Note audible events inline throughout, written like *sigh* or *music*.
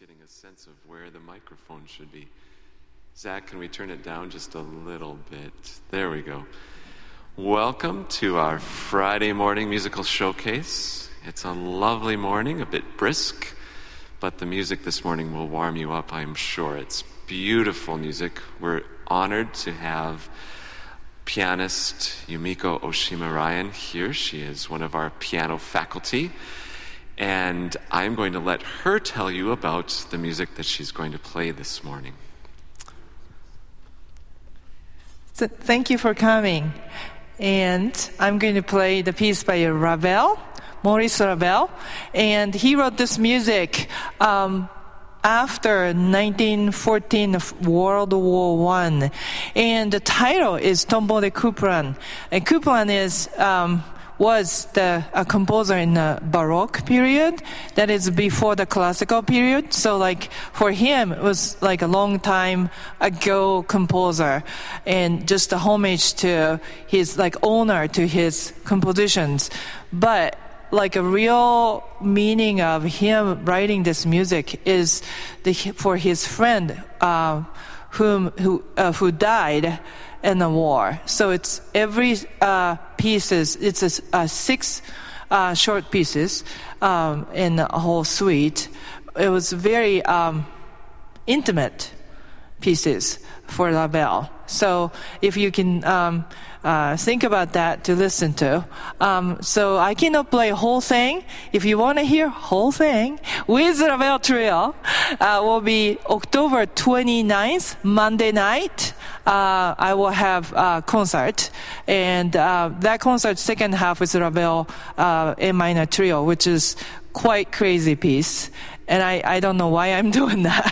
getting a sense of where the microphone should be. Zach, can we turn it down just a little bit? There we go. Welcome to our Friday morning musical showcase. It's a lovely morning, a bit brisk, but the music this morning will warm you up, I'm sure. It's beautiful music. We're honored to have pianist Yumiko Oshima Ryan here. She is one of our piano faculty. And I'm going to let her tell you about the music that she's going to play this morning. So thank you for coming. And I'm going to play the piece by Ravel, Maurice Ravel. And he wrote this music um, after 1914 World War One, and the title is Tombeau de Couperin. And Couperin is um, was the a composer in the Baroque period, that is before the classical period. So like for him, it was like a long time ago composer, and just a homage to his like honor to his compositions. But like a real meaning of him writing this music is the, for his friend uh, whom who uh, who died in the war. So it's every uh, pieces. It's a, a six uh, short pieces um, in a whole suite. It was very um, intimate pieces for Ravel. So if you can um, uh, think about that to listen to. Um, so I cannot play whole thing. If you want to hear whole thing with Ravel Trio, uh, will be October 29th, Monday night. Uh, I will have a concert, and uh, that concert second half is Ravel uh, A minor trio, which is quite crazy piece and I, I don't know why I'm *laughs* doing that.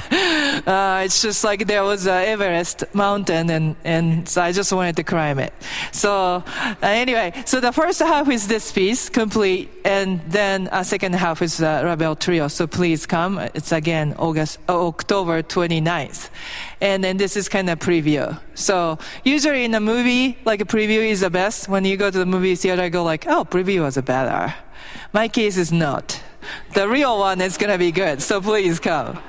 Uh, it's just like there was a Everest mountain, and, and so I just wanted to climb it. So uh, anyway, so the first half is this piece complete, and then a second half is the Ravel Trio. So please come. It's again August, uh, October 29th. And then this is kind of preview. So usually in a movie, like a preview is the best. When you go to the movie theater, I go like, oh, preview was a better. My case is not. The real one is going to be good, so please come.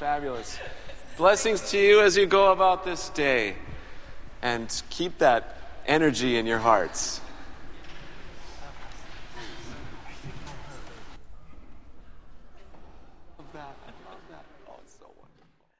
Fabulous. Blessings to you as you go about this day. And keep that energy in your hearts.